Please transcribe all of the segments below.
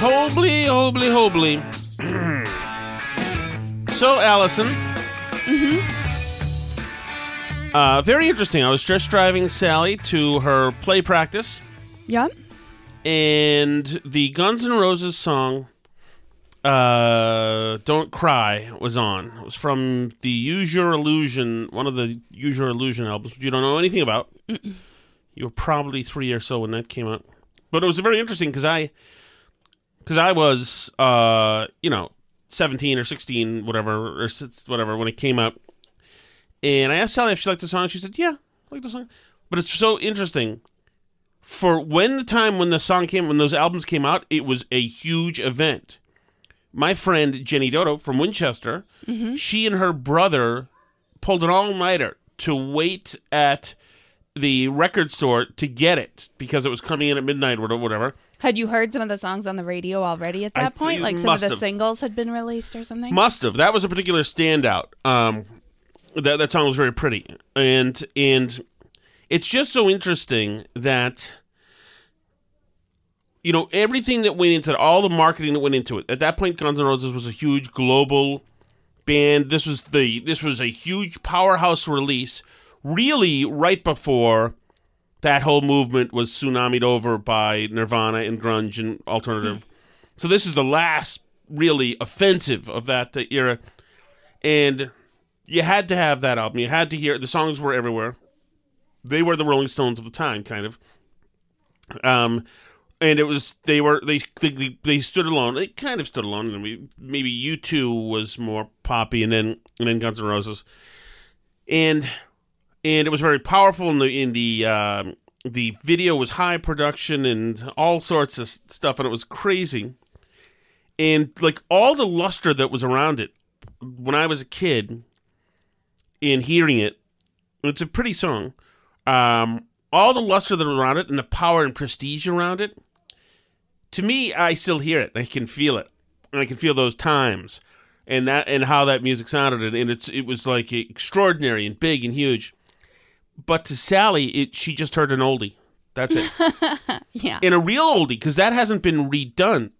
Hobley, hobley, hobley. so, Allison. Uh, very interesting. I was just driving Sally to her play practice, Yeah. and the Guns N' Roses song uh, "Don't Cry" was on. It was from the Use Your Illusion, one of the Use Your Illusion albums. which You don't know anything about. You were probably three or so when that came out, but it was very interesting because I, because I was, uh, you know, seventeen or sixteen, whatever, or whatever when it came out. And I asked Sally if she liked the song. She said, "Yeah, I like the song." But it's so interesting for when the time when the song came, when those albums came out, it was a huge event. My friend Jenny Dodo from Winchester, she and her brother pulled an all nighter to wait at the record store to get it because it was coming in at midnight or whatever. Had you heard some of the songs on the radio already at I that point? Like some of the have. singles had been released or something? Must have. That was a particular standout. Um, that that song was very pretty, and and it's just so interesting that you know everything that went into it, all the marketing that went into it. At that point, Guns N' Roses was a huge global band. This was the this was a huge powerhouse release. Really, right before that whole movement was tsunamied over by Nirvana and grunge and alternative. So this is the last really offensive of that uh, era, and you had to have that album. You had to hear the songs were everywhere. They were the Rolling Stones of the time, kind of. Um, and it was they were they they, they stood alone. They kind of stood alone. I mean, maybe U two was more poppy, and then and then Guns N' Roses, and and it was very powerful. In the in the um, the video was high production and all sorts of stuff, and it was crazy. And like all the luster that was around it when I was a kid, in hearing it, it's a pretty song. Um, all the luster that was around it and the power and prestige around it. To me, I still hear it. I can feel it. And I can feel those times and that and how that music sounded and it's it was like extraordinary and big and huge. But to Sally, it she just heard an oldie. That's it. Yeah. and a real oldie because that hasn't been redone.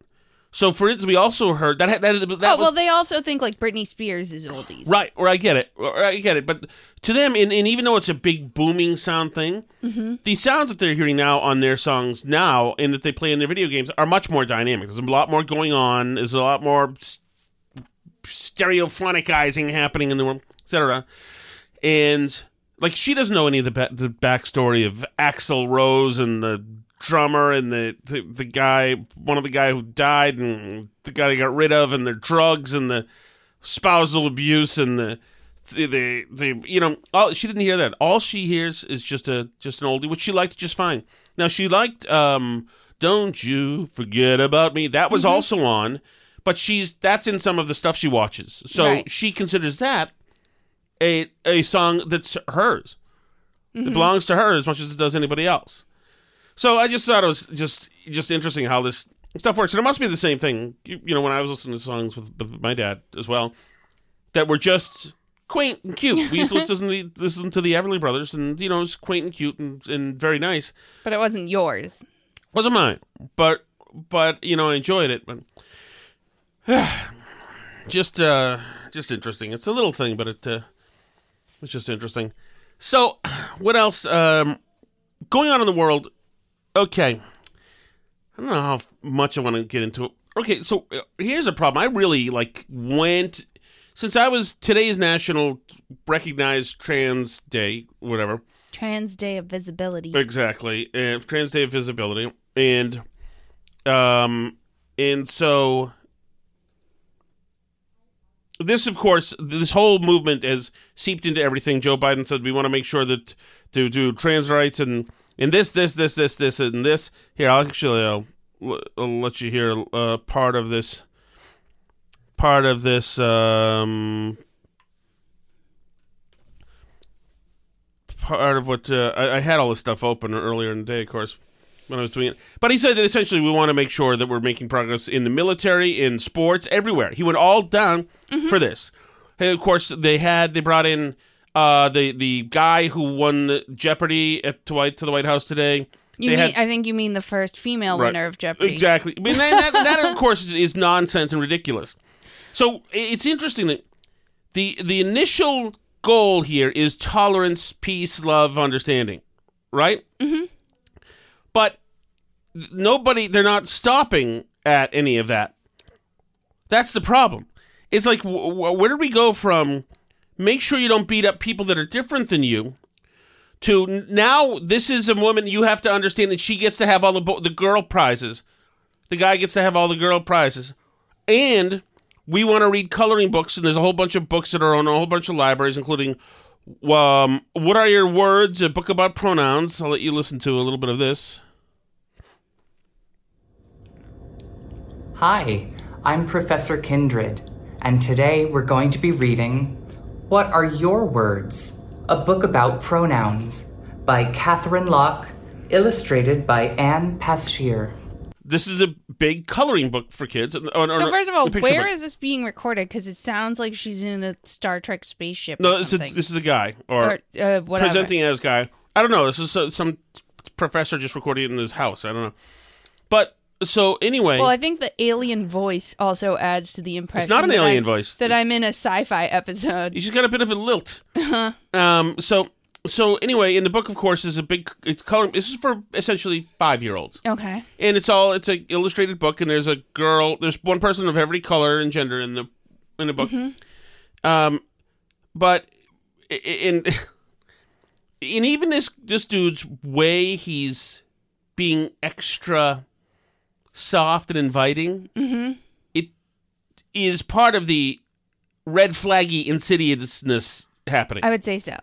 So for instance, we also heard that that, that, oh, was well, they also think like Britney Spears is oldies. Right, or I get it, or I get it. But to them, and, and even though it's a big booming sound thing, mm-hmm. the sounds that they're hearing now on their songs now and that they play in their video games are much more dynamic. There's a lot more going on. There's a lot more stereophonicizing happening in the room, etc. And like she doesn't know any of the ba- the backstory of Axl Rose and the drummer and the, the the guy, one of the guy who died and the guy they got rid of and their drugs and the spousal abuse and the the the, the you know all, she didn't hear that. All she hears is just a just an oldie, which she liked just fine. Now she liked um "Don't You Forget About Me." That was also on, but she's that's in some of the stuff she watches. So Right. she considers that a a song that's hers. It belongs to her as much as it does anybody else. So I just thought it was just just interesting how this stuff works, and it must be the same thing. You, you know, when I was listening to songs with, with my dad as well, that were just quaint and cute. We used to listen to the, listen to the Everly Brothers, and you know, it was quaint and cute and, and very nice. But it wasn't yours. Wasn't mine, but but you know, I enjoyed it. But just uh, just interesting. It's a little thing, but it uh, it's just interesting. So, what else um, going on in the world? Okay, I don't know how much I want to get into it. Okay, so uh, here's a problem. I really like went since I was today's National Recognized Trans Day, whatever. Trans Day of Visibility. Exactly, uh, Trans Day of Visibility, and um, and so this, of course, this whole movement has seeped into everything. Joe Biden said we want to make sure that to do trans rights and and this, this, this, this, this, and this. Here, I'll actually I'll, I'll let you hear uh, part of this. Part of this um, part of what uh, I, I had all this stuff open earlier in the day, of course, when I was doing it. But he said that essentially we want to make sure that we're making progress in the military, in sports, everywhere. He went all down for this. And of course, they had they brought in uh, the the guy who won Jeopardy at to, White, to the White House today. You mean, had- I think you mean the first female Right. winner of Jeopardy. Exactly. I mean, that, that, that of course, is, is nonsense and ridiculous. So it's interesting that the the initial goal here is tolerance, peace, love, understanding, right? Mm-hmm. But nobody, they're not stopping at any of that. That's the problem. It's like, where do we go from? Make sure you don't beat up people that are different than you to now this is a woman you have to understand that she gets to have all the bo- the girl prizes the guy gets to have all the girl prizes and we want to read coloring books and there's a whole bunch of books that are on a whole bunch of libraries including um, what are your words a book about pronouns i'll let you listen to a little bit of this Hi, I'm Professor Kindred, and today we're going to be reading What Are Your Words? A book about pronouns by Katherine Locke, illustrated by Anne Passchier. this is a big coloring book for kids Or- or- So or first of all, a picture where book. is this being recorded? Because it sounds like she's in a Star Trek spaceship. no or this is, this is a guy or, or uh, whatever. presenting as guy. I don't know. This is so- some professor just recording it in his house. I don't know. But so anyway, Well, I think the alien voice also adds to the impression. not an that alien I'm- voice. That I'm in a sci-fi episode. she's got a bit of a lilt. Um. So so anyway, in the book, of course, is a big it's color. This is for essentially five year olds, Okay. and it's all it's a illustrated book, and there's a girl. There's one person of every color and gender in the in the book. Um, but i- i- in in even this this dude's way, he's being extra soft and inviting. Mm-hmm. It is part of the red flaggy insidiousness happening. I would say so.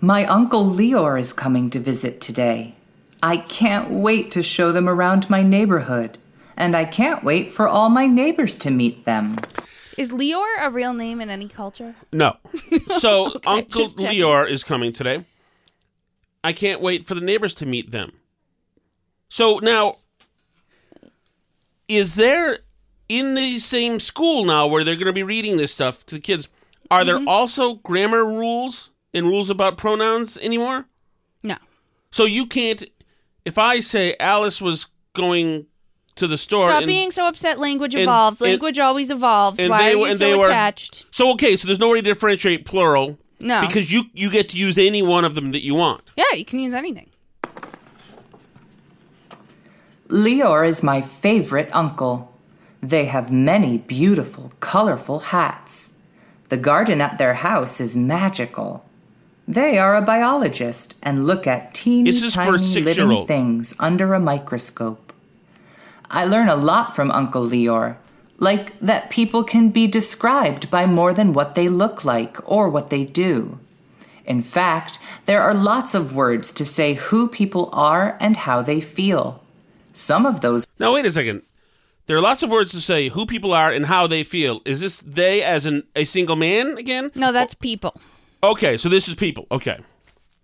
My uncle Leor is coming to visit today. I can't wait to show them around my neighborhood, and I can't wait for all my neighbors to meet them. Is Leor a real name in any culture? No. So Uncle. Leor is coming today. I can't wait for the neighbors to meet them. So now, is there in the same school now where they're going to be reading this stuff to the kids? Are Mm-hmm. there also grammar rules and rules about pronouns anymore? No. So you can't. If I say Alice was going to the store, Stop and- being so upset. Language and- evolves. and- Language always evolves. and Why they are you so they were- attached? so okay, so there's no way to differentiate plural. No. because you you get to use any one of them that you want. Yeah, you can use anything. Leor is my favorite uncle. They have many beautiful, colorful hats. The garden at their house is magical. They are a biologist and look at teeny This is for tiny living things under a microscope. I learn a lot from Uncle Leor. like that people can be described by more than what they look like or what they do. In fact, there are lots of words to say who people are and how they feel. Some of those Now, wait a second. There are lots of words to say who people are and how they feel. Is this they as in a single man again? No, that's people. Okay, so this is people. Okay.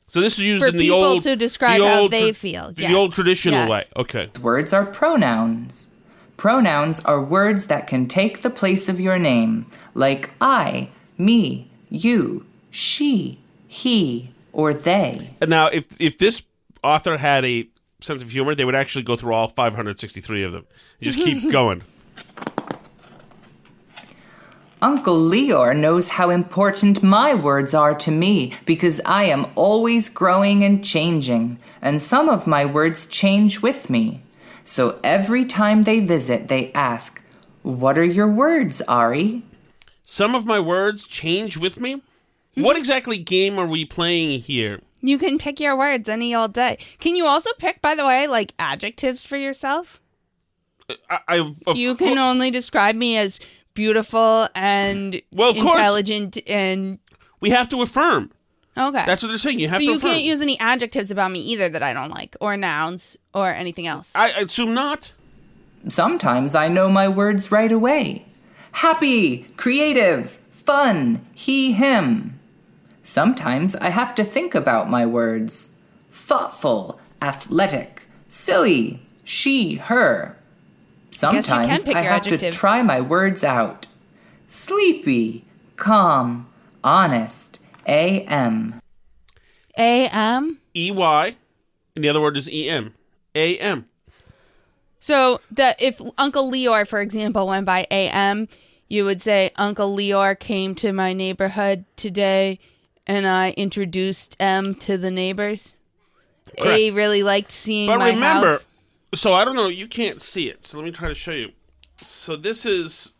So this is used For in the people old to describe the how old they tra- feel. The old traditional Yes. way. Okay. words are pronouns. Pronouns are words that can take the place of your name, like I, me, you, she, he, or they. And now, if if this author had a sense of humor, they would actually go through all 563 of them. You just keep going. Uncle Leor knows how important my words are to me because I am always growing and changing, and some of my words change with me. So every time they visit, they ask, What are your words, Ari? Some of my words change with me. What exactly game are we playing here? You can pick your words any old day. Can you also pick, by the way, like adjectives for yourself? I, I You cour- can only describe me as beautiful and Well, of course. intelligent and we have to affirm. okay. That's what they're saying. You have so to you affirm. can't use any adjectives about me either that I don't like, or nouns, or anything else. I I assume not. Sometimes I know my words right away. Happy, creative, fun, he, him. Sometimes I have to think about my words. Thoughtful, athletic, silly, she, her. guess you can Sometimes pick I your have to try my words out. Sleepy, calm, honest, am. A M. E Y, and the other word is E M. A M. So that if Uncle Leor, for example, went by A M, you would say Uncle Leor came to my neighborhood today, and I introduced M to the neighbors. Correct. really liked seeing But my remember, house. so I don't know. You can't see it. So let me try to show you. So this is.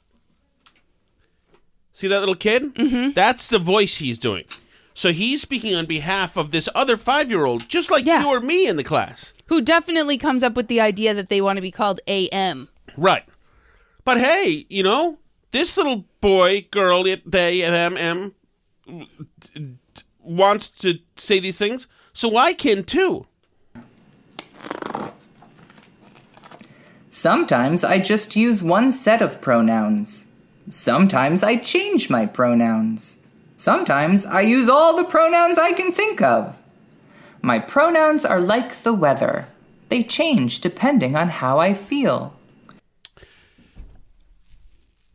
See that little kid? Mm-hmm. That's the voice he's doing. So he's speaking on behalf of this other five-year-old, just like Yeah. you or me in the class. Who definitely comes up with the idea that they want to be called A M. Right. But hey, you know, this little boy, girl, they, them, d- wants to say these things, so I can too. Sometimes I just use one set of pronouns. Sometimes I change my pronouns. Sometimes I use all the pronouns I can think of. My pronouns are like the weather. They change depending on how I feel.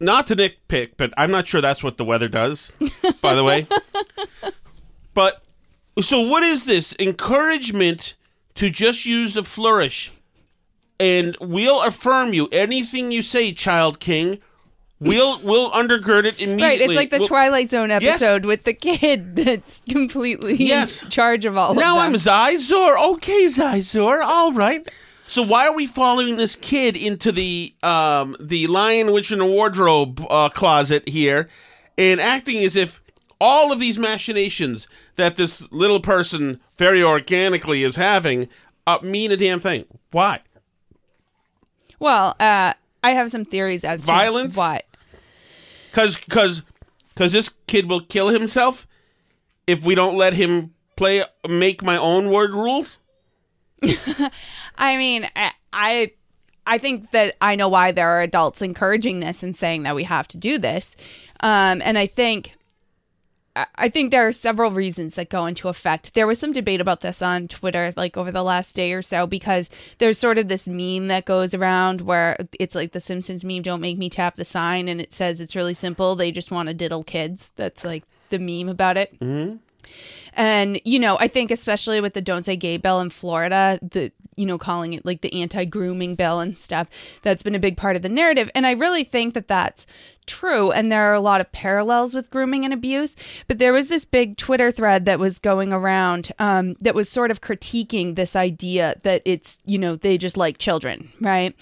Not to nitpick, but I'm not sure that's what the weather does, by the way. But, so what is this? Encouragement to just use the flourish. And we'll affirm you. Anything you say, Child King, we'll we'll undergird it immediately. Right, it's like the We'll- Twilight Zone Yes. episode with the kid that's completely Yes. in charge of all Now of I'm. Zizor. Okay, Zizor. All right. So why are we following this kid into the um the Lion Witch in the Wardrobe uh, closet here, and acting as if all of these machinations that this little person very organically is having uh, mean a damn thing? Why? well, uh, I have some theories as Violence? to what. Because because because this kid will kill himself if we don't let him play make my own word rules. I mean, I, I think that I know why there are adults encouraging this and saying that we have to do this. Um, and I think I- think there are several reasons that go into effect. There was some debate about this on Twitter, like over the last day or so, because there's sort of this meme that goes around where it's like the Simpsons meme, don't make me tap the sign. And it says it's really simple. They just want to diddle kids. That's like the meme about it. And, you know, I think especially with the Don't Say Gay bill in Florida, the, you know, calling it like the anti grooming bill and stuff, that's been a big part of the narrative. And I really think that that's true. And there are a lot of parallels with grooming and abuse. But there was this big Twitter thread that was going around um, that was sort of critiquing this idea that it's, you know, they just like children, right?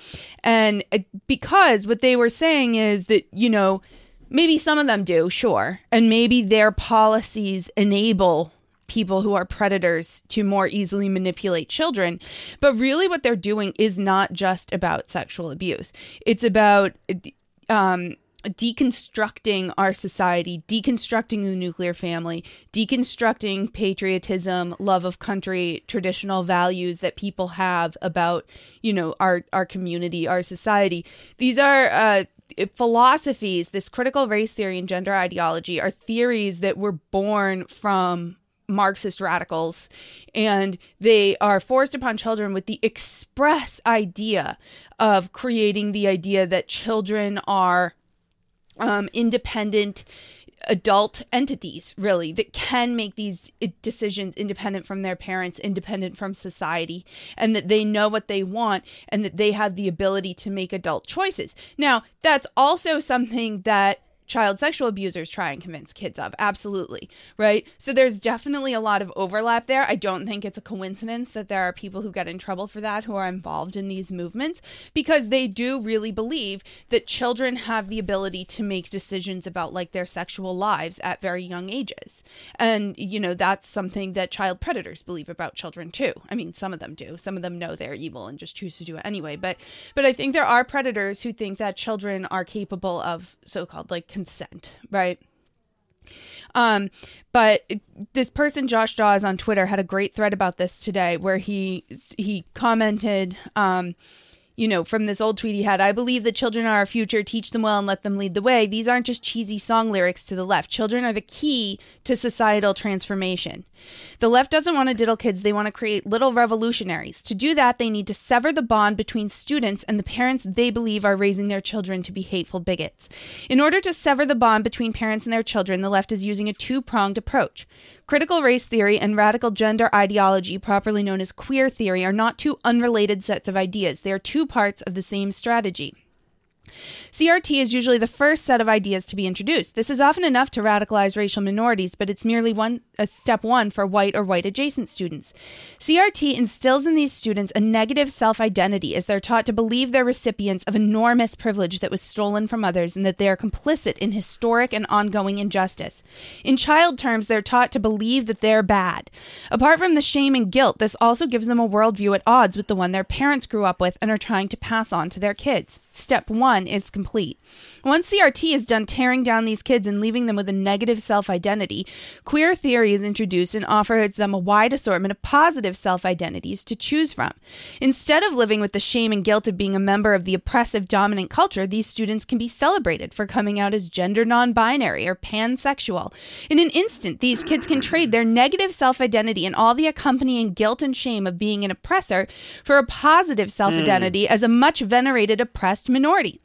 And uh, because what they were saying is that, you know, maybe some of them do, sure. And maybe their policies enable people who are predators to more easily manipulate children. But really, what they're doing is not just about sexual abuse, it's about um, deconstructing our society, deconstructing the nuclear family, deconstructing patriotism, love of country, traditional values that people have about, you know, our our community, our society. These are uh, philosophies. This critical race theory and gender ideology are theories that were born from Marxist radicals, and they are forced upon children with the express idea of creating the idea that children are um, independent adult entities really that can make these eh, decisions independent from their parents independent from society and that they know what they want and that they have the ability to make adult choices. Now that's also something that child sexual abusers try and convince kids of. Absolutely. Right. So there's definitely a lot of overlap there. I don't think it's a coincidence that there are people who get in trouble for that who are involved in these movements because they do really believe that children have the ability to make decisions about like their sexual lives at very young ages. And, you know, that's something that child predators believe about children too. I mean, some of them do. Some of them know they're evil and just choose to do it anyway. But, but I think there are predators who think that children are capable of so called like consent, right? Um, but this person, Josh Dawes on Twitter, had a great thread about this today where he he commented, um, you know, from this old tweet he had, I believe that children are our future, teach them well and let them lead the way. These aren't just cheesy song lyrics to the left. Children are the key to societal transformation. The left doesn't want to diddle kids, they want to create little revolutionaries. To do that, they need to sever the bond between students and the parents they believe are raising their children to be hateful bigots. In order to sever the bond between parents and their children, the left is using a two pronged approach. Critical race theory and radical gender ideology, properly known as queer theory, are not two unrelated sets of ideas. They are two parts of the same strategy. CRT is usually the first set of ideas to be introduced. This is often enough to radicalize racial minorities, but it's merely one a step one for white or white adjacent students. CRT instills in these students a negative self-identity as they're taught to believe they're recipients of enormous privilege that was stolen from others and that they are complicit in historic and ongoing injustice. In child terms, they're taught to believe that they're bad. Apart from the shame and guilt, this also gives them a worldview at odds with the one their parents grew up with and are trying to pass on to their kids step one is complete. Once CRT is done tearing down these kids and leaving them with a negative self identity, queer theory is introduced and offers them a wide assortment of positive self identities to choose from. Instead of living with the shame and guilt of being a member of the oppressive dominant culture, these students can be celebrated for coming out as gender non binary or pansexual. In an instant, these kids can trade their negative self identity and all the accompanying guilt and shame of being an oppressor for a positive self identity mm. as a much venerated oppressed minority.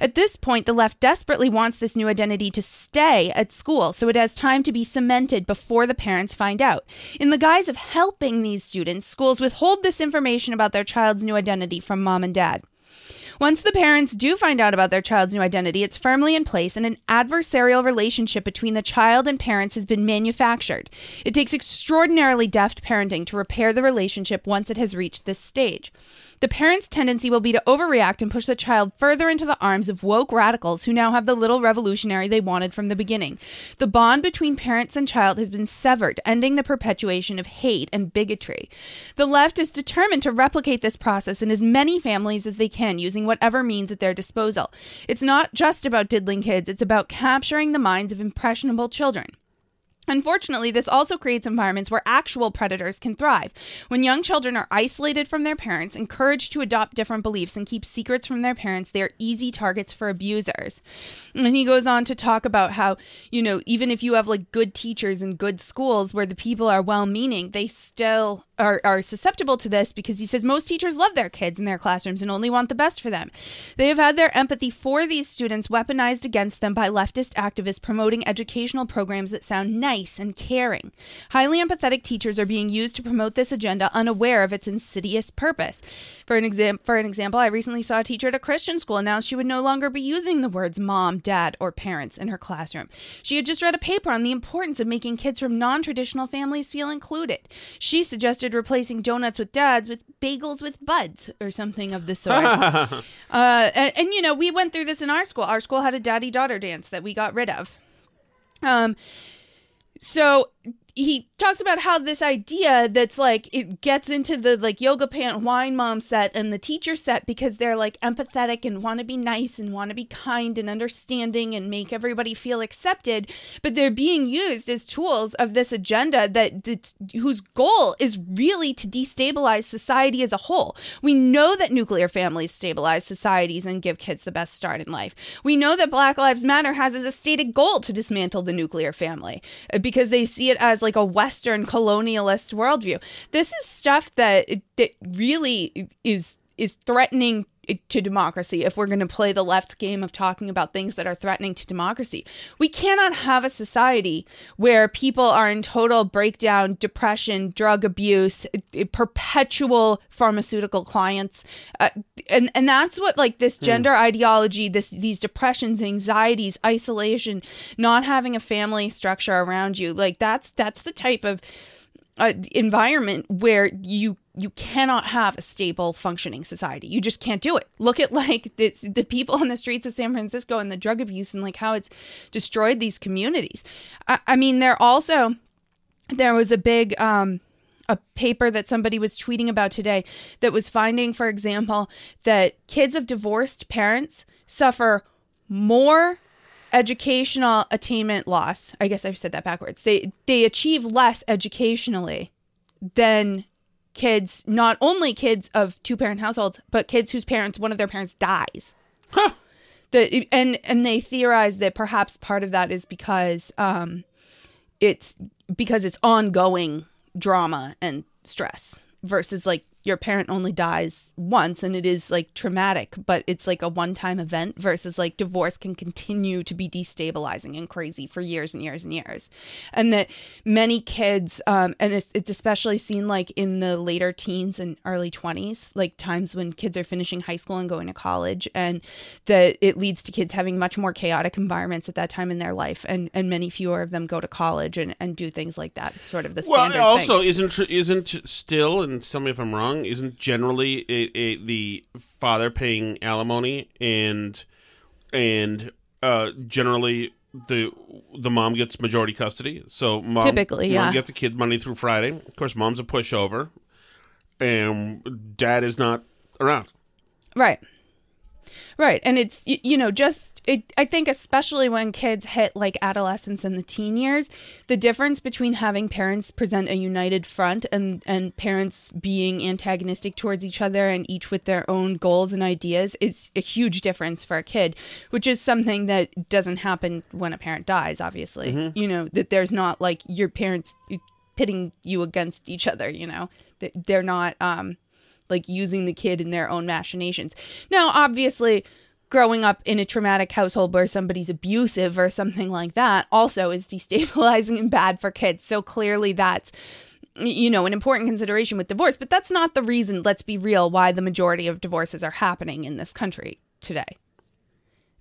At this point, the left desperately wants this new identity to stay at school so it has time to be cemented before the parents find out. In the guise of helping these students, schools withhold this information about their child's new identity from mom and dad. Once the parents do find out about their child's new identity, it's firmly in place and an adversarial relationship between the child and parents has been manufactured. It takes extraordinarily deft parenting to repair the relationship once it has reached this stage. The parent's tendency will be to overreact and push the child further into the arms of woke radicals who now have the little revolutionary they wanted from the beginning. The bond between parents and child has been severed, ending the perpetuation of hate and bigotry. The left is determined to replicate this process in as many families as they can using whatever means at their disposal. It's not just about diddling kids, it's about capturing the minds of impressionable children. Unfortunately, this also creates environments where actual predators can thrive. When young children are isolated from their parents, encouraged to adopt different beliefs, and keep secrets from their parents, they are easy targets for abusers. And he goes on to talk about how, you know, even if you have like good teachers and good schools where the people are well meaning, they still are, are susceptible to this because he says most teachers love their kids in their classrooms and only want the best for them. They have had their empathy for these students weaponized against them by leftist activists promoting educational programs that sound nice and caring. Highly empathetic teachers are being used to promote this agenda unaware of its insidious purpose. For an, exam- for an example, I recently saw a teacher at a Christian school announce she would no longer be using the words mom, dad, or parents in her classroom. She had just read a paper on the importance of making kids from non traditional families feel included. She suggested suggested replacing donuts with dads with bagels with buds or something of the sort. uh, and, and, you know, we went through this in our school. Our school had a daddy daughter dance that we got rid of. Um, so he talks about how this idea that's like it gets into the like yoga pant wine mom set and the teacher set because they're like empathetic and want to be nice and want to be kind and understanding and make everybody feel accepted. But they're being used as tools of this agenda that whose goal is really to destabilize society as a whole. We know that nuclear families stabilize societies and give kids the best start in life. We know that black lives matter has as a stated goal to dismantle the nuclear family uh, because they see it as like a Western colonialist worldview. This is stuff that that really is is threatening to democracy if we're going to play the left game of talking about things that are threatening to democracy. We cannot have a society where people are in total breakdown, depression, drug abuse, perpetual pharmaceutical clients. Uh, and and that's what like this gender hmm. ideology, this these depressions, anxieties, isolation, not having a family structure around you. Like that's that's the type of uh, environment where you you cannot have a stable functioning society. You just can't do it. Look at like the, the people on the streets of San Francisco and the drug abuse and like how it's destroyed these communities. I, I mean, there also there was a big um, a paper that somebody was tweeting about today that was finding, for example, that kids of divorced parents suffer more educational attainment loss. I guess I said that backwards. They they achieve less educationally than kids, not only kids of two parent households, but kids whose parents, one of their parents dies. Huh. The, and and they theorize that perhaps part of that is because um, it's because it's ongoing drama and stress versus like your parent only dies once and it is like traumatic, but it's like a one time event versus like divorce can continue to be destabilizing and crazy for years and years and years. And that many kids, um, and it's, it's especially seen like in the later teens and early 20s, like times when kids are finishing high school and going to college, and that it leads to kids having much more chaotic environments at that time in their life. And, and many fewer of them go to college and, and do things like that, sort of the standard. Well, also, thing. isn't, isn't still, and tell me if I'm wrong wrong, isn't generally the father paying alimony and and uh, generally the the mom gets majority custody. So mom typically, yeah, mom gets the kid Monday through Friday. Of course, mom's a pushover, and dad is not around. Right, right, and it's you know just it, I think especially when kids hit like adolescence and the teen years, the difference between having parents present a united front and and parents being antagonistic towards each other and each with their own goals and ideas is a huge difference for a kid, which is something that doesn't happen when a parent dies. Obviously, mm-hmm. you know that there's not like your parents pitting you against each other. You know, that they're not um like using the kid in their own machinations. Now, obviously growing up in a traumatic household where somebody's abusive or something like that also is destabilizing and bad for kids. So clearly that's you know an important consideration with divorce, but that's not the reason, let's be real, why the majority of divorces are happening in this country today.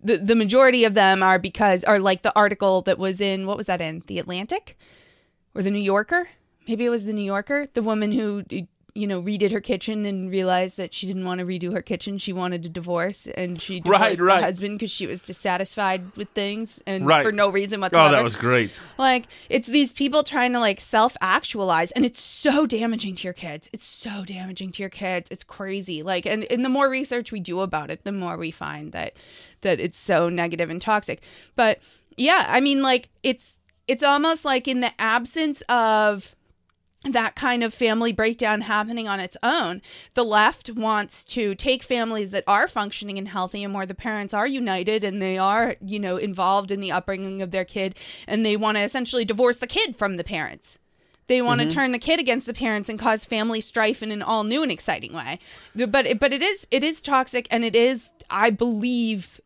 The the majority of them are because are like the article that was in what was that in? The Atlantic or the New Yorker? Maybe it was the New Yorker, the woman who you know, redid her kitchen and realized that she didn't want to redo her kitchen. She wanted a divorce, and she divorced right, right. the husband because she was dissatisfied with things and right. for no reason whatsoever. Oh, that was great. Like it's these people trying to like self-actualize, and it's so damaging to your kids. It's so damaging to your kids. It's crazy. Like, and, and the more research we do about it, the more we find that that it's so negative and toxic. But yeah, I mean, like it's it's almost like in the absence of that kind of family breakdown happening on its own. The left wants to take families that are functioning and healthy and where the parents are united and they are, you know, involved in the upbringing of their kid and they want to essentially divorce the kid from the parents. They want mm-hmm. to turn the kid against the parents and cause family strife in an all new and exciting way. But it, but it is it is toxic and it is I believe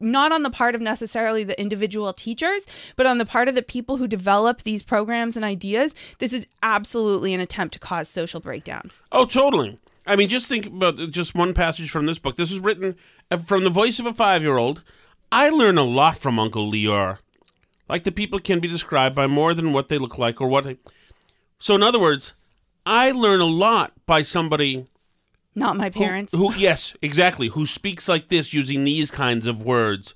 not on the part of necessarily the individual teachers, but on the part of the people who develop these programs and ideas, this is absolutely an attempt to cause social breakdown. Oh, totally. I mean, just think about just one passage from this book. This is written uh, from the voice of a five year old. I learn a lot from Uncle Leor. Like the people can be described by more than what they look like or what. They... So, in other words, I learn a lot by somebody not my parents. Who, who, yes, exactly. Who speaks like this using these kinds of words.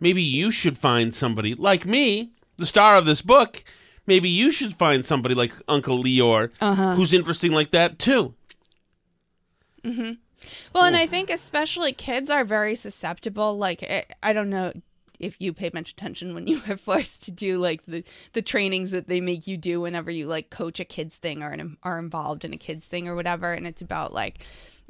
Maybe you should find somebody like me, the star of this book. maybe you should find somebody like Uncle Leor Uh-huh. who's interesting like that too. Mhm. Well, and I think especially kids are very susceptible. Like I, I don't know if you pay much attention when you are forced to do like the the trainings that they make you do whenever you like coach a kids thing or an, are involved in a kids thing or whatever, and it's about like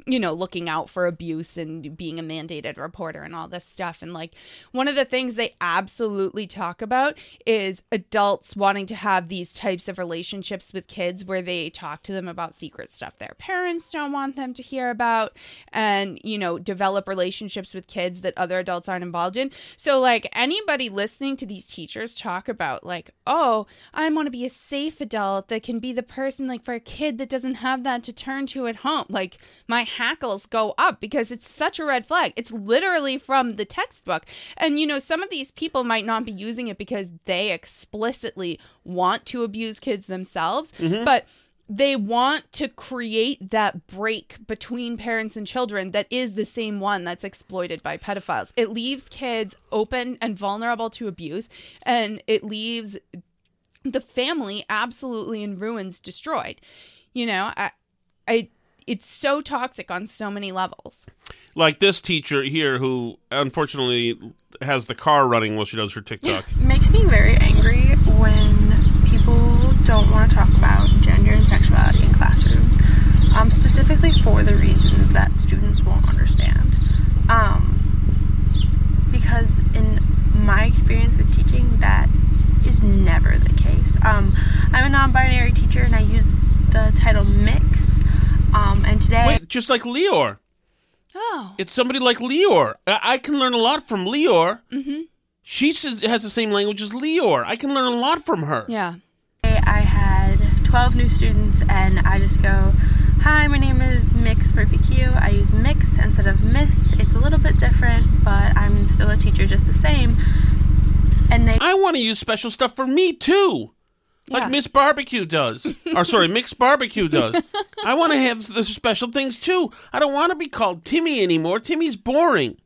you know looking out for abuse and being a mandated reporter and all this stuff. And like one of the things they absolutely talk about is adults wanting to have these types of relationships with kids where they talk to them about secret stuff their parents don't want them to hear about and you know develop relationships with kids that other adults aren't involved in. So like anybody listening to these teachers talk about like oh i want to be a safe adult that can be the person like for a kid that doesn't have that to turn to at home. Like my hackles go up because it's such a red flag it's literally from the textbook and you know some of these people might not be using it because they explicitly want to abuse kids themselves mm-hmm. but they want to create that break between parents and children that is the same one that's exploited by pedophiles. It leaves kids open and vulnerable to abuse, and it leaves the family absolutely in ruins, destroyed. You know, I, I, it's so toxic on so many levels. Like this teacher here who unfortunately has the car running while she does her TikTok. makes me very angry when people don't want to talk about gender and sexuality in classrooms, um, specifically for the reason that students won't understand. Um, because in my experience with teaching, that is never the case. Um, I'm a non-binary teacher, and I use the title mix. Um, and today, Wait, just like Leor. Oh, It's somebody like Leor. I, I can learn a lot from Leor. Mm-hmm. She says, has the same language as Leor. I can learn a lot from her. yeah. I had 12 new students, and I just go, Hi, my name is Mix Murphy Q. I use Mix instead of Miss. It's a little bit different, but I'm still a teacher just the same. And they I want to use special stuff for me too. Like Miss Barbecue does. or sorry, Mix Barbecue does. I want to have the special things too. I don't want to be called Timmy anymore. Timmy's boring.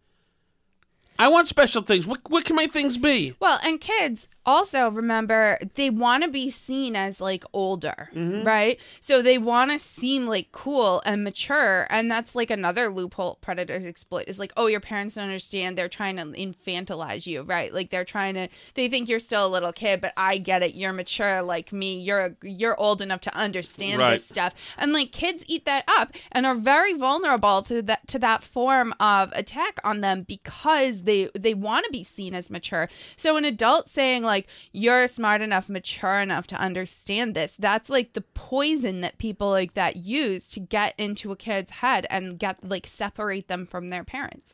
I want special things. What what can my things be? Well, and kids also remember they want to be seen as like older, mm-hmm. right? So they want to seem like cool and mature, and that's like another loophole predators exploit is like, oh, your parents don't understand. They're trying to infantilize you, right? Like they're trying to. They think you're still a little kid, but I get it. You're mature like me. You're you're old enough to understand Right. this stuff, and like kids eat that up and are very vulnerable to that to that form of attack on them because they they want to be seen as mature. So an adult saying like you're smart enough, mature enough to understand this, that's like the poison that people like that use to get into a kid's head and get like separate them from their parents.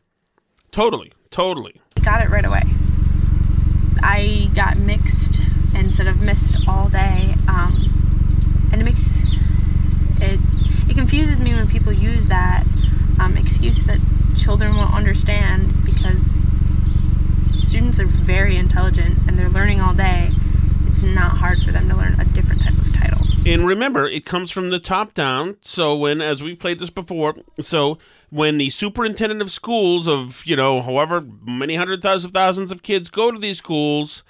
Totally, totally. got it right away. I got mixed instead of missed all day, um, and it makes it it confuses me when people use that um, excuse that children won't understand because students are very intelligent and they're learning all day. It's not hard for them to learn a different type of title. And remember, it comes from the top down. So when, as we've played this before, so when the superintendent of schools of you know however many hundred thousands of thousands of kids go to these schools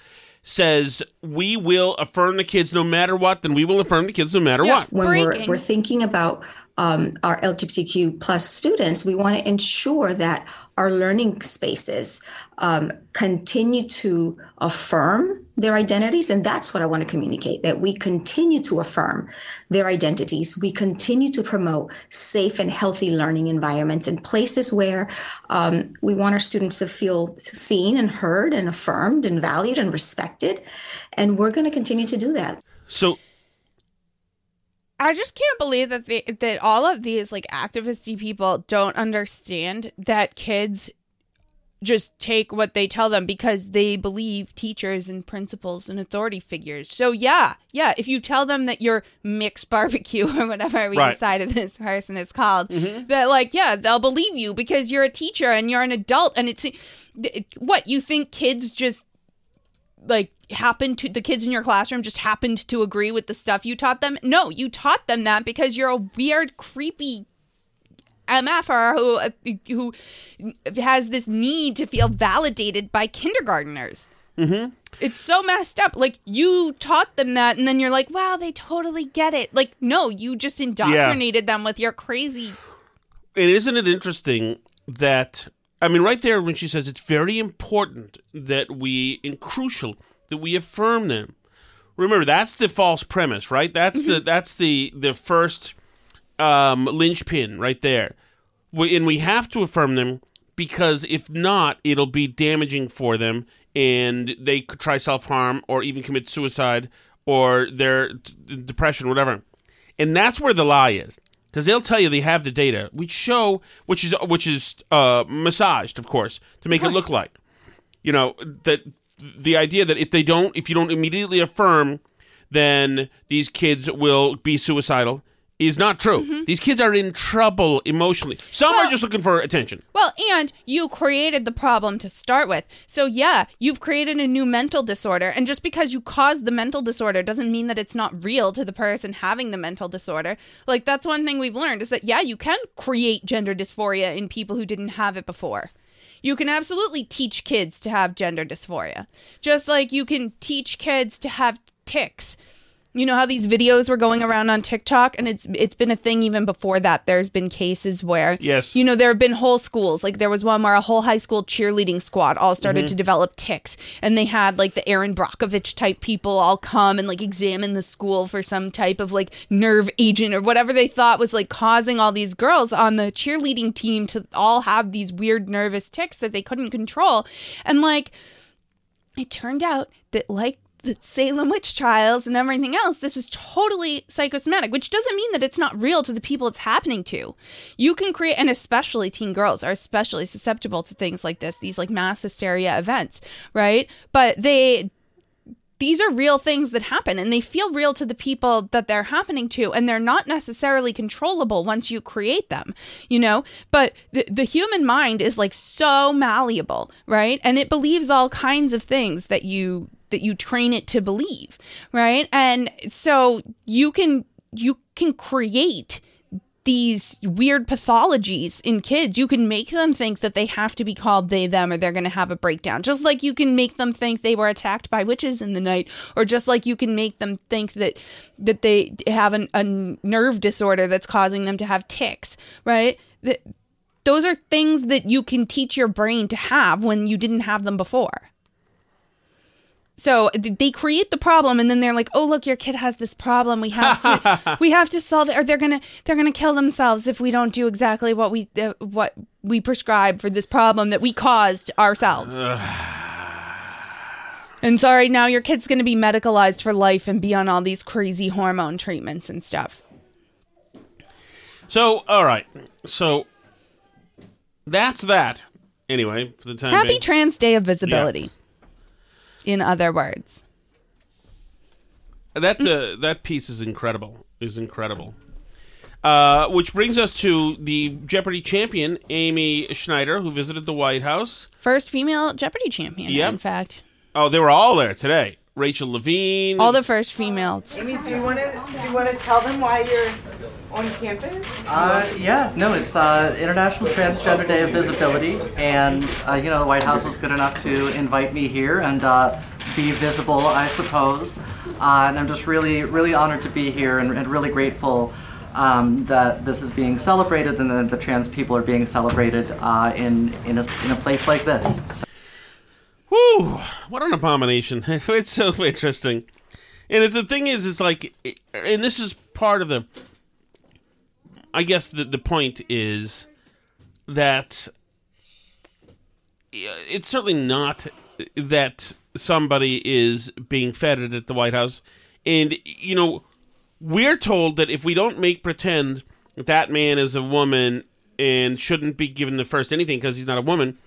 says we will affirm the kids no matter what, then we will affirm the kids no matter Yeah. what. when we're, we're thinking about um, our LGBTQ plus students, we want to ensure that our learning spaces um, continue to affirm their identities. And that's what I want to communicate that we continue to affirm their identities. We continue to promote safe and healthy learning environments and places where um, we want our students to feel seen and heard and affirmed and valued and respected. And we're going to continue to do that. So I just can't believe that they, that all of these like activisty people don't understand that kids just take what they tell them because they believe teachers and principals and authority figures. So yeah, yeah, if you tell them that you're mixed barbecue or whatever we Right. decided this person is called, mm-hmm. that like yeah, they'll believe you because you're a teacher and you're an adult and it's what you think kids just like happened to the kids in your classroom just happened to agree with the stuff you taught them no you taught them that because you're a weird creepy mf'er who who has this need to feel validated by kindergarteners Mm-hmm. It's so messed up. Like you taught them that, and then you're like, "Wow, they totally get it." Like, no, you just indoctrinated them with your crazy. And isn't it interesting that I mean, right there when she says it's very important that we and crucial that we affirm them. Remember, that's the false premise, right? That's the that's the the first um, linchpin right there. We, and we have to affirm them because if not, it'll be damaging for them, and they could try self harm or even commit suicide or their d- depression, whatever. And that's where the lie is, because they'll tell you they have the data, which show which is which is uh, massaged, of course, to make it look like, you know, that the idea that if they don't, if you don't immediately affirm, then these kids will be suicidal is not true. Mm-hmm. These kids are in trouble emotionally. Some are just looking for attention. Well, and you created the problem to start with. So, yeah, you've created a new mental disorder. And just because you caused the mental disorder doesn't mean that it's not real to the person having the mental disorder. Like, that's one thing we've learned is that, yeah, you can create gender dysphoria in people who didn't have it before. You can absolutely teach kids to have gender dysphoria, just like you can teach kids to have tics. You know how these videos were going around on TikTok, and it's it's been a thing even before that. There's been cases where Yes. you know there have been whole schools. Like there was one where a whole high school cheerleading squad all started Mm-hmm. to develop tics, and they had like the Erin Brockovich type people all come and like examine the school for some type of like nerve agent or whatever they thought was like causing all these girls on the cheerleading team to all have these weird nervous tics that they couldn't control, and like it turned out that like the Salem witch trials and everything else, this was totally psychosomatic, which doesn't mean that it's not real to the people it's happening to. You can create, and especially teen girls are especially susceptible to things like this, these like mass hysteria events, right? But they these are real things that happen and they feel real to the people that they're happening to and they're not necessarily controllable once you create them you know but the, the human mind is like so malleable right and it believes all kinds of things that you that you train it to believe right and so you can you can create these weird pathologies in kids, you can make them think that they have to be called they, them, or they're going to have a breakdown. Just like you can make them think they were attacked by witches in the night, or just like you can make them think that that they have an, a nerve disorder that's causing them to have tics, right? That those are things that you can teach your brain to have when you didn't have them before. So they create the problem, and then they're like, "Oh, look, your kid has this problem. We have to, we have to solve it, or they're gonna, they're gonna kill themselves if we don't do exactly what we, uh, what we prescribe for this problem that we caused ourselves." and sorry, now your kid's gonna be medicalized for life and be on all these crazy hormone treatments and stuff. So, all right. So that's that. Anyway, for the time Happy being. Trans Day of Visibility. In other words, that uh, that piece is incredible. Is incredible. Uh, which brings us to the Jeopardy champion, Amy Schneider, who visited the White House. first female Jeopardy champion. Yep. In fact, Oh, they were all there today. Rachel Levine. all the first females. Amy, do you want to do you want to tell them why you're on campus? Uh, yeah, no, it's uh, International Transgender Day of Visibility, and uh, you know the White House was good enough to invite me here and uh, be visible, I suppose. Uh, and I'm just really, really honored to be here and, and really grateful um, that this is being celebrated and that the trans people are being celebrated uh, in in a, in a place like this. So- Whew, what an abomination. it's so interesting. And it's, the thing is, it's like, and this is part of the, I guess the, the point is that it's certainly not that somebody is being feted at the White House. And, you know, we're told that if we don't make pretend that that man is a woman and shouldn't be given the first anything because he's not a woman,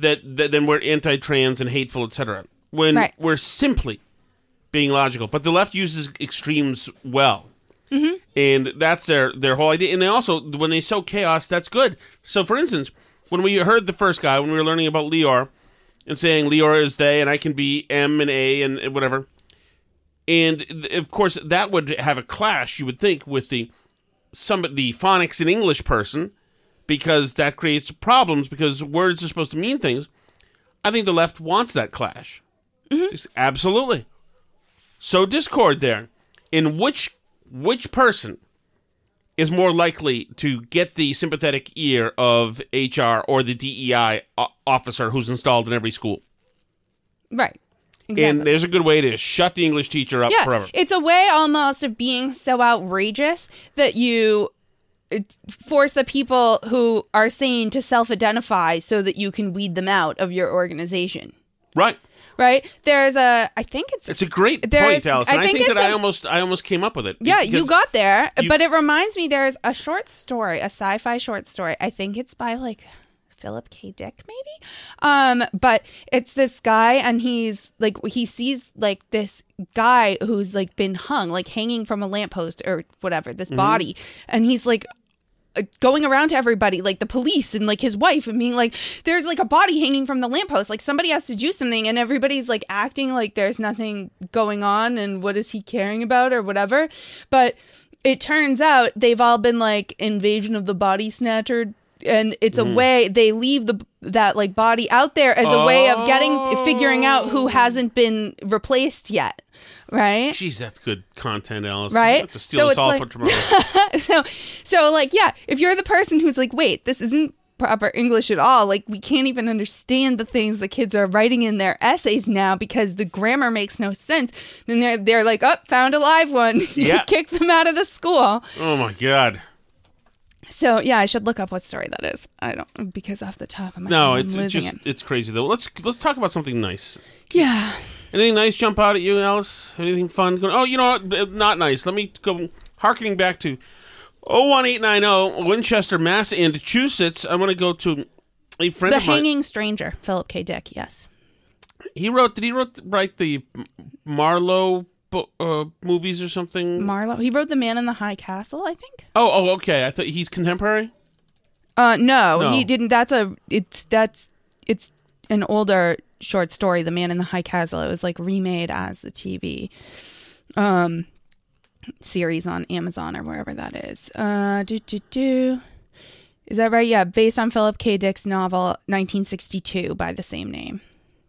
that, that then we're anti-trans and hateful, etc. When Right. we're simply being logical, but the left uses extremes well, mm-hmm. and that's their their whole idea. And they also, when they sow chaos, that's good. So, for instance, when we heard the first guy, when we were learning about Leor, and saying Leor is they, and I can be M and A and whatever, and of course that would have a clash. You would think with the some the phonics in English person because that creates problems because words are supposed to mean things. I think the left wants that clash. Mm-hmm. Just- Absolutely. So discord there. In which which person is more likely to get the sympathetic ear of HR or the DEI officer who's installed in every school? Right. And there's a good way to shut the English teacher up yeah, forever. it's a way almost of being so outrageous that you force the people who are sane to self-identify so that you can weed them out of your organization. right. Right? There's a I think it's It's a great point, Allison. I I think think, that it's I a- almost I almost came up with it. Yeah, you got there, you- but it reminds me there's a short story, a sci-fi short story. I think it's by like Philip K. Dick, maybe. Um, but it's this guy, and he's like he sees like this guy who's like been hung, like hanging from a lamppost or whatever, this body, and he's like Uh, going around to everybody like the police and like his wife. And being like there's like a body hanging from the lamppost. Like somebody has to do something and everybody's like acting like there's nothing going on and what is he caring about or whatever. But it turns out they've all been like invasion of the body snatcher and it's a mm-hmm. way they leave the that like body out there as a way of getting figuring out who hasn't been replaced yet right Jeez, that's good content, Allison. Right? To steal So this it's all like- for tomorrow. so so like yeah if you're the person who's like wait this isn't proper english at all like we can't even understand the things the kids are writing in their essays now because the grammar makes no sense then they're they're like oh found a live one Yeah. kick them out of the school oh my god. so yeah i should look up what story that is i don't because off the top of my No, head it's it's just it. it's crazy though. Let's let's talk about something nice. yeah Anything nice jump out at you, Alice? Anything fun going? Oh, you know what? Not nice. Let me go. Harkening back to 01890 Winchester, Mass and Massachusetts. I want to go to a friend the of mine. hanging stranger philip k dick yes He wrote. Did he wrote write the Marlowe bo- uh, movies or something? marlowe he wrote the man in the high castle i think oh, oh, okay. I thought he's contemporary. Uh, no, No. he didn't. That's a it's that's it's an older short story, The Man in the High Castle. It was like remade as the TV um series on Amazon or wherever that is. Uh, do do do. Is that right? Yeah, based on Philip K. Dick's novel 1962 by the same name.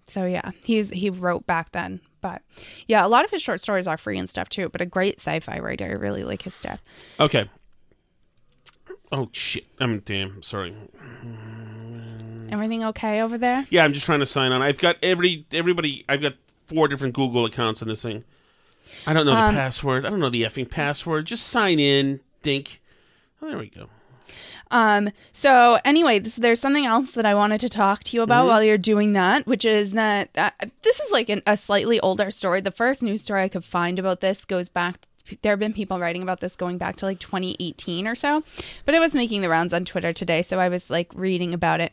So yeah, he's he wrote back then. But yeah, a lot of his short stories are free and stuff too. But a great sci-fi writer. I really like his stuff. Okay. Oh shit! I'm damn sorry. Everything okay over there? Yeah, I'm just trying to sign on. I've got every everybody. I've got four different Google accounts in this thing. I don't know the Um, password. I don't know the effing password. Just sign in, Dink. Oh, there we go. Um, so anyway, this, there's something else that I wanted to talk to you about while you're doing that, which is that uh, this is like an, a slightly older story. The first news story I could find about this goes back. There have been people writing about this going back to like 2018 or so, but it was making the rounds on Twitter today, so I was like reading about it.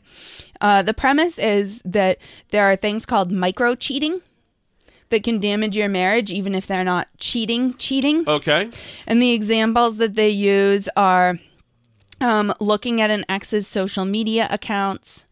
Uh, the premise is that there are things called micro cheating that can damage your marriage, even if they're not cheating, cheating. Okay. And the examples that they use are um, looking at an ex's social media accounts,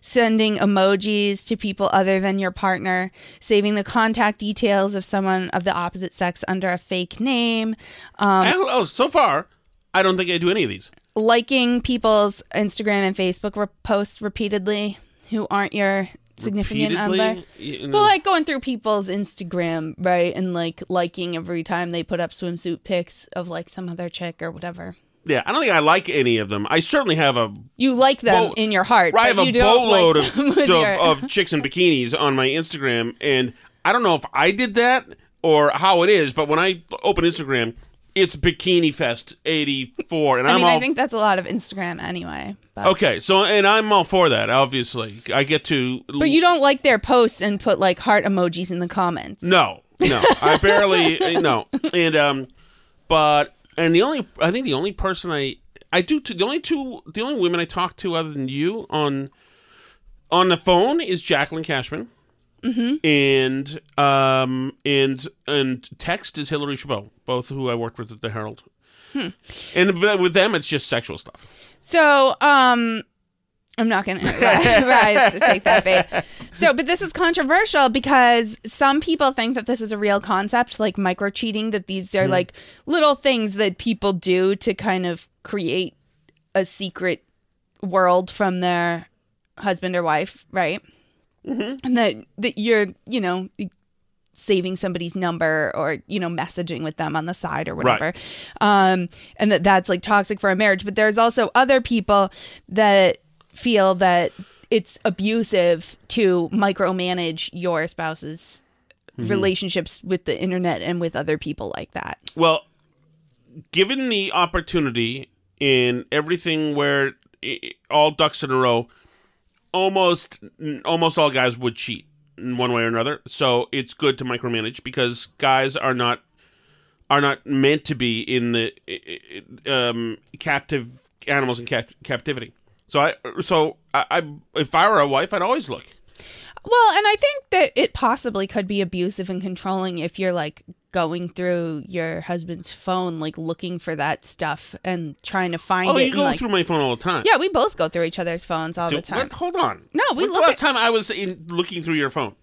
sending emojis to people other than your partner, saving the contact details of someone of the opposite sex under a fake name, um, oh, so far, I don't think I do any of these. liking people's Instagram and Facebook re- posts repeatedly who aren't your significant other. You know- Well, like going through people's Instagram, right, and like liking every time they put up swimsuit pics of like some other chick or whatever. Yeah, I don't think I like any of them. I certainly have a You like them Boat- in your heart. Right, I have a boatload like of, of, your- of chicks in bikinis on my Instagram, and I don't know if I did that or how it is, but when I open Instagram, it's Bikini Fest '84, and I I'm mean, all I think that's a lot of Instagram anyway. But, okay. So, and I'm all for that. Obviously, I get to. but you don't like their posts and put like heart emojis in the comments. No, no, I barely no, and um, but and the only I think the only person I I do to the only two the only women I talk to other than you on on the phone is Jacqueline Cashman. Mm-hmm. And um and and text is Hillary Chabot, both who I worked with at the Herald. And with with them, it's just sexual stuff. So, um, I'm not going to rise to take that bait. So, but this is controversial because some people think that this is a real concept, like micro cheating, that these are like little things that people do to kind of create a secret world from their husband or wife, right? And that that you're, you know, saving somebody's number or you know messaging with them on the side or whatever. Um and that that's like toxic for a marriage. But there's also other people that feel that it's abusive to micromanage your spouse's Mhm. relationships with the internet and with other people like that Well, given the opportunity in everything where all ducks in a row, almost almost all guys would cheat in one way or another. So it's good to micromanage because guys are not are not meant to be in the um, captive animals in cap- captivity. So I so I, I if I were a wife, I'd always look. Well, and I think that it possibly could be abusive and controlling if you're like going through your husband's phone, like looking for that stuff and trying to find it. Oh, it. you and, go like- through my phone all the time. Yeah, we both go through each other's phones all the time. what? Hold on. No, we When's look the last at- time I was in looking through your phone?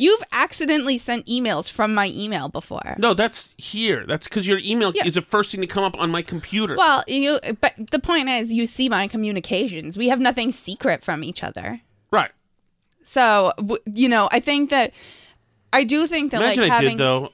You've accidentally sent emails from my email before. No, that's here. That's because your email Yeah. is the first thing to come up on my computer. Well, you. But the point is, you see my communications. We have nothing secret from each other. right. So you know, I think that I do think that Imagine like I having did though.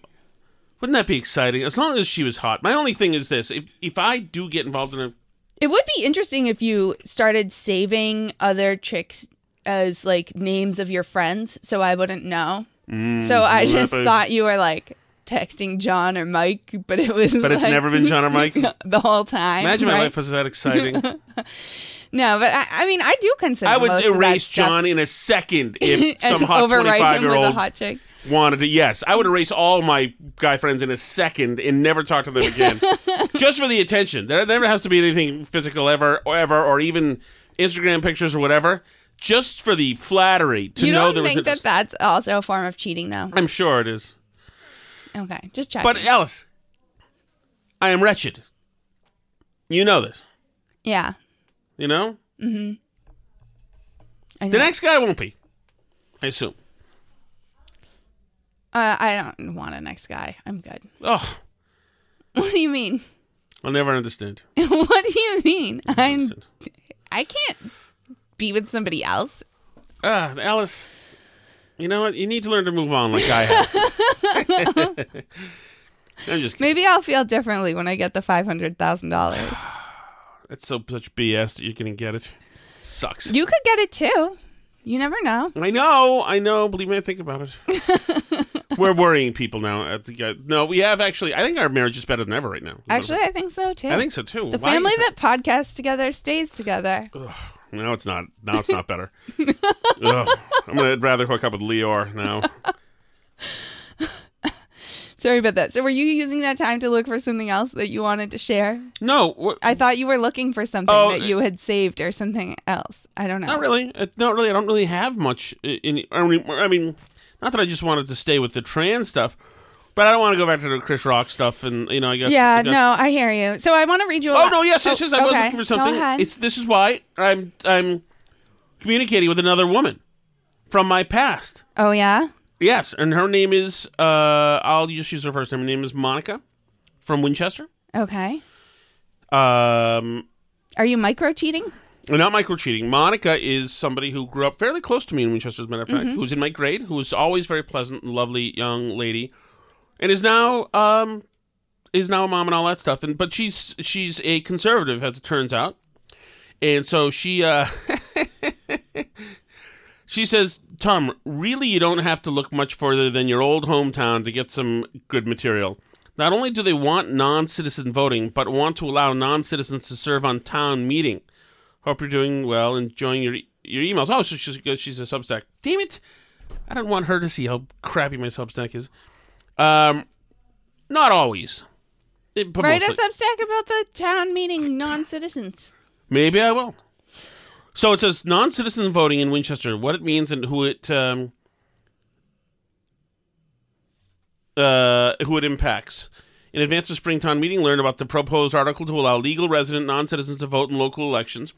Wouldn't that be exciting? As long as she was hot. My only thing is this: if if I do get involved in a It would be interesting if you started saving other chicks as like names of your friends so I wouldn't know. Mm, so I just thought you were like texting John or Mike, but it was But it's like- never been John or Mike? the whole time. imagine my life was that exciting, No, but I, I mean I do consider I would most of that erase John in a second if some hot overwrite twenty him five year with a old hot chick. wanted to. Yes, I would erase all my guy friends in a second and never talk to them again, just for the attention. There never has to be anything physical ever, or ever, or even Instagram pictures or whatever. Just for the flattery to you know don't there think that that's also a form of cheating though? I'm sure it is. Okay, just check. But Alice, I am wretched. You know this. yeah. You know? Mm-hmm. I The know. next guy won't be. I assume. Uh, I don't want a next guy. I'm good. Oh, What do you mean? I'll never understand. what do you mean? I'm. I can't be with somebody else. Ah, Alice, you know what? You need to learn to move on like I have. I'm just kidding. Maybe I'll feel differently when I get the five hundred thousand dollars. That's so such BS that you're going to get it. Sucks. You could get it too. You never know. I know, I know. Believe me, I think about it. We're worrying people now. The, no, we have actually. I think our marriage is better than ever right now. Actually, I think so too. I think so too. The Why family that podcasts together stays together. No, it's not. Now it's not better. Ugh. I'm gonna rather hook up with Leor now. Sorry about that. So, were you using that time to look for something else that you wanted to share? No, what, I thought you were looking for something Oh, that you had saved or something else. I don't know. not really. Uh, Not really. I don't really have much. In, I mean, I mean, not that I just wanted to stay with the trans stuff, but I don't want to go back to the Chris Rock stuff. And you know, I got. yeah, I got- no, I hear you. So I want to read you. A Oh li- no! Yes, yes, yes. I was looking for something. It's this is why I'm I'm communicating with another woman from my past. oh yeah. Yes, and her name is uh I'll just use her first name. Her name is Monica from Winchester. Okay. Um Are you micro cheating? not micro cheating. Monica is somebody who grew up fairly close to me in Winchester, as a matter of fact, Mhm. who's in my grade, who was always very pleasant and lovely young lady, and is now um is now a mom and all that stuff. And but she's she's a conservative, as it turns out, and so she uh she says, Tom, really, you don't have to look much further than your old hometown to get some good material. Not only do they want non citizen voting, but want to allow non citizens to serve on town meeting. Hope you're doing well, enjoying your your emails. Oh, so she's. She's a Substack. Damn it! I don't want her to see how crappy my Substack is. Um, not always. It- Write a. Substack about the town meeting non-citizens. Maybe I will. So it says non-citizen voting in Winchester, what it means and who it um, uh, who it impacts. In advance of Springtown meeting, learn about the proposed article to allow legal resident non-citizens to vote in local elections.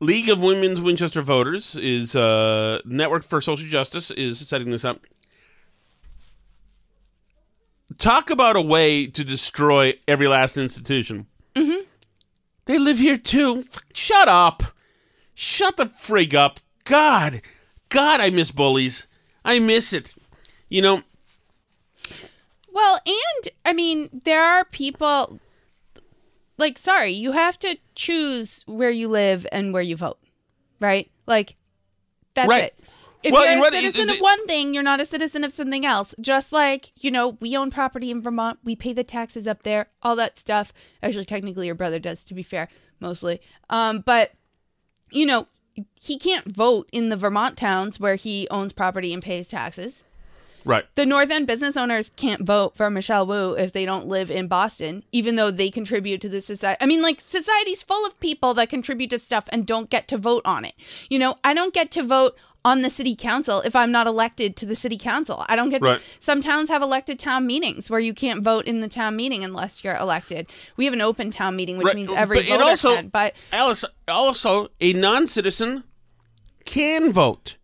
League of Women's Winchester Voters is uh, Network for Social Justice is setting this up. Talk about a way to destroy every last institution. Mm-hmm. They live here too. Shut up. Shut the frig up. God. God, I miss bullies. I miss it. You know, Well, and I mean, there are people like sorry, you have to choose where you live and where you vote. Right? Like that's Right. it. If Well, you're a what- citizen it- of one thing, you're not a citizen of something else. Just like, you know, we own property in Vermont, we pay the taxes up there, all that stuff. Actually, technically your brother does, to be fair, mostly. Um, but you know, he can't vote in the Vermont towns where he owns property and pays taxes. Right. The North End business owners can't vote for Michelle Wu if they don't live in Boston, even though they contribute to the society. I mean, like, society's full of people that contribute to stuff and don't get to vote on it. You know, I don't get to vote on the city council if I'm not elected to the city council. I don't get Right. to. Some towns have elected town meetings where you can't vote in the town meeting unless you're elected. We have an open town meeting, which Right, means every but it voter also- can. But Alice, also a non-citizen can vote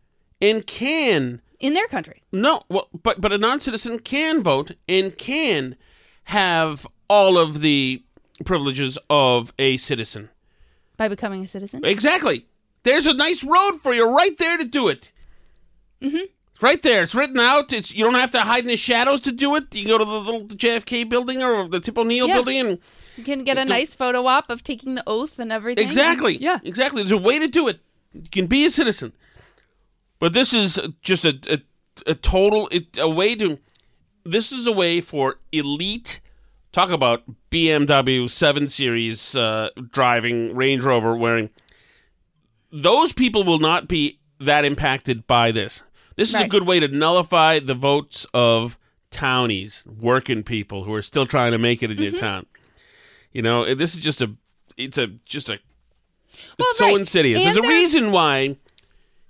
and can in their country, no, well, but but a non-citizen can vote and can have all of the privileges of a citizen. by becoming a citizen. Exactly. There's a nice road for you right there to do it. Mm-hmm. It's right there. It's written out. It's you don't have to hide in the shadows to do it. You go to the little JFK building or the Tip O'Neill Yeah. building and You can get a nice photo op of taking the oath and everything. Exactly. Yeah. Exactly. There's a way to do it. You can be a citizen. But this is just a a, a total it, a way to. This is a way for elite. Talk about BMW 7 Series uh, driving Range Rover wearing. Those people will not be that impacted by this. This is a good way to nullify the votes of townies, working people who are still trying to make it in Mm-hmm. your town. You know, this is just a. It's a just a Well, it's so right. insidious. And There's a reason why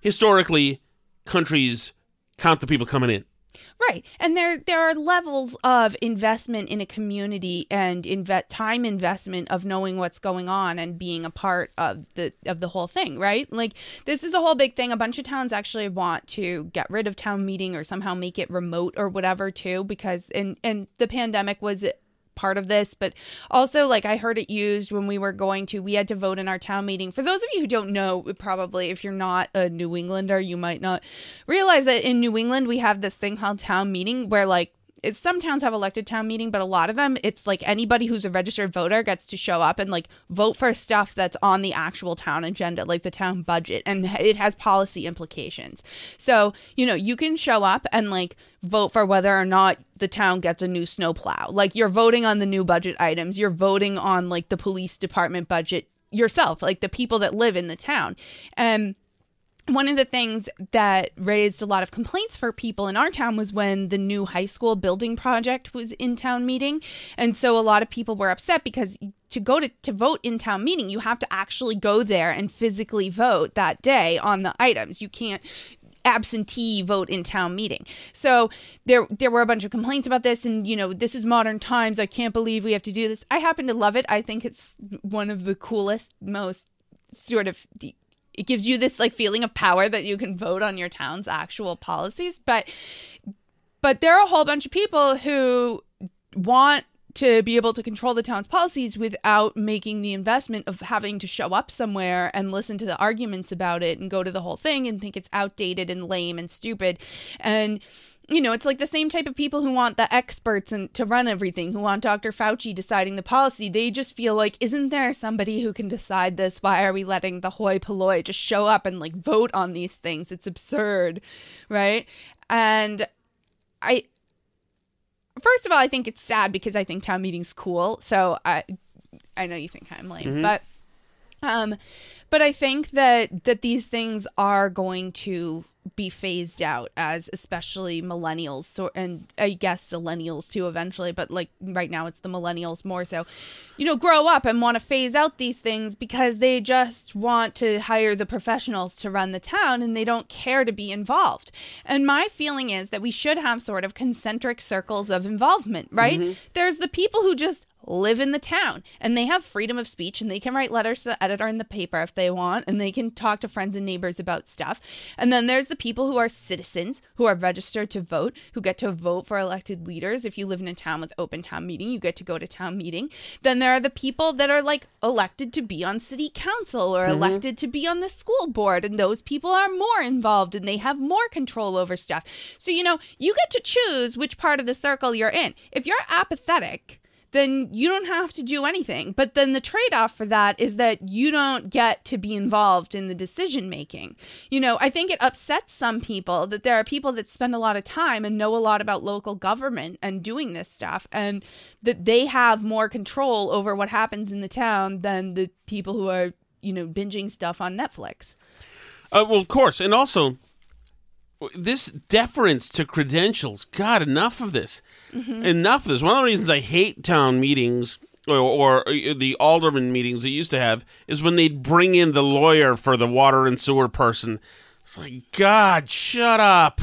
historically countries count the people coming in. Right. And there there are levels of investment in a community and inve- time investment of knowing what's going on and being a part of the of the whole thing, right? Like this is a whole big thing. A bunch of towns actually want to get rid of town meeting or somehow make it remote or whatever too because and and the pandemic was part of this but also like i heard it used when we were going to we had to vote in our town meeting. For those of you who don't know probably if you're not a new englander you might not realize that in new england we have this thing called town meeting where like it's, some towns have elected town meeting, but a lot of them, it's like anybody who's a registered voter gets to show up and like vote for stuff that's on the actual town agenda, like the town budget, and it has policy implications. So, you know, you can show up and like vote for whether or not the town gets a new snowplow. Like you're voting on the new budget items, you're voting on like the police department budget yourself, like the people that live in the town. And one of the things that raised a lot of complaints for people in our town was when the new high school building project was in town meeting. And so a lot of people were upset because to go to, to vote in town meeting, you have to actually go there and physically vote that day on the items. You can't absentee vote in town meeting. So there there were a bunch of complaints about this and you know this is modern times I can't believe we have to do this. I happen to love it. I think it's one of the coolest most sort of the it gives you this like feeling of power that you can vote on your town's actual policies but but there are a whole bunch of people who want to be able to control the town's policies without making the investment of having to show up somewhere and listen to the arguments about it and go to the whole thing and think it's outdated and lame and stupid. And you know, it's like the same type of people who want the experts and to run everything, who want Dr. Fauci deciding the policy. They just feel like, isn't there somebody who can decide this? Why are we letting the hoi polloi just show up and like vote on these things? It's absurd, right? And I, first of all, I think it's sad because I think town meeting's cool. So I, I know you think I'm lame, but, um, but I think that that these things are going to be phased out as especially millennials so and I guess millennials too eventually but like right now it's the millennials more so you know grow up and want to phase out these things because they just want to hire the professionals to run the town and they don't care to be involved. And my feeling is that we should have sort of concentric circles of involvement right? Mm-hmm. There's the people who just live in the town and they have freedom of speech and they can write letters to the editor in the paper if they want and they can talk to friends and neighbors about stuff. And then there's the people who are citizens who are registered to vote, who get to vote for elected leaders. If you live in a town with open town meeting, you get to go to town meeting. Then there are the people that are like elected to be on city council or Mhm. elected to be on the school board and those people are more involved and they have more control over stuff. So you know, you get to choose which part of the circle you're in. If you're apathetic, then you don't have to do anything. But then the trade off for that is that you don't get to be involved in the decision making. You know, I think it upsets some people that there are people that spend a lot of time and know a lot about local government and doing this stuff, and that they have more control over what happens in the town than the people who are, you know, binging stuff on Netflix. Uh, well, of course, and also this deference to credentials. God, enough of this. Mhm. Enough of this. One of the reasons I hate town meetings or, or uh, the alderman meetings they used to have is when they'd bring in the lawyer for the water and sewer person. It's like, God, shut up.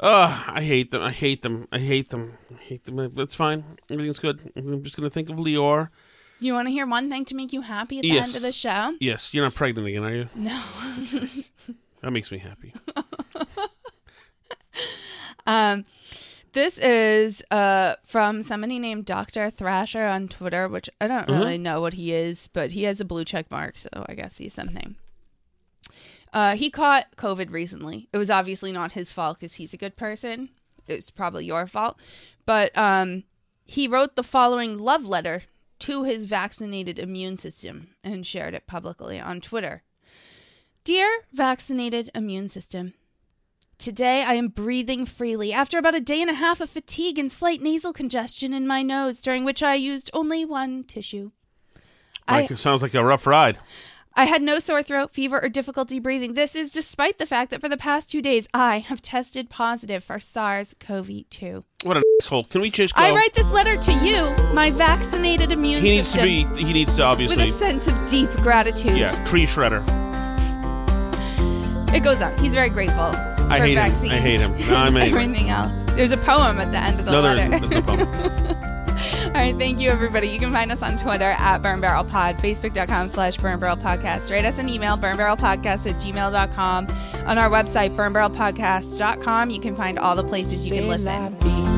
Ugh, I hate them. I hate them. I hate them. I hate them. That's fine. Everything's good. I'm just going to think of Leor. You want to hear one thing to make you happy at the Yes. end of the show? Yes, you're not pregnant again, are you? No. That makes me happy. Um, this is uh from somebody named Dr. Thrasher on Twitter, which I don't Uh-huh. really know what he is, but he has a blue check mark, so I guess he's something. Uh, he caught COVID recently. It was obviously not his fault because he's a good person. It was probably your fault, but um, he wrote the following love letter to his vaccinated immune system and shared it publicly on Twitter. Dear vaccinated immune system, Today I am breathing freely after about a day and a half of fatigue and slight nasal congestion in my nose, during which I used only one tissue. I, it sounds like a rough ride. I had no sore throat, fever, or difficulty breathing. This is despite the fact that for the past two days I have tested positive for SARS CoV 2. What an asshole. Can we just go? I write this letter to you, my vaccinated immune he needs to be. He needs to obviously. with a sense of deep gratitude. Yeah, tree shredder. It goes on. He's very grateful I for hate him. I hate him. No, I'm. Everything else. There's a poem at the end of the No, there letter. isn't. There's no poem. All right, thank you, everybody. You can find us on Twitter at Burn Barrel Pod, Facebook.com slash Burn Barrel Podcast. Write us an email, burnbarrelpodcast at gmail.com. On our website, Burn burnbarrelpodcast.com, you can find all the places you can listen.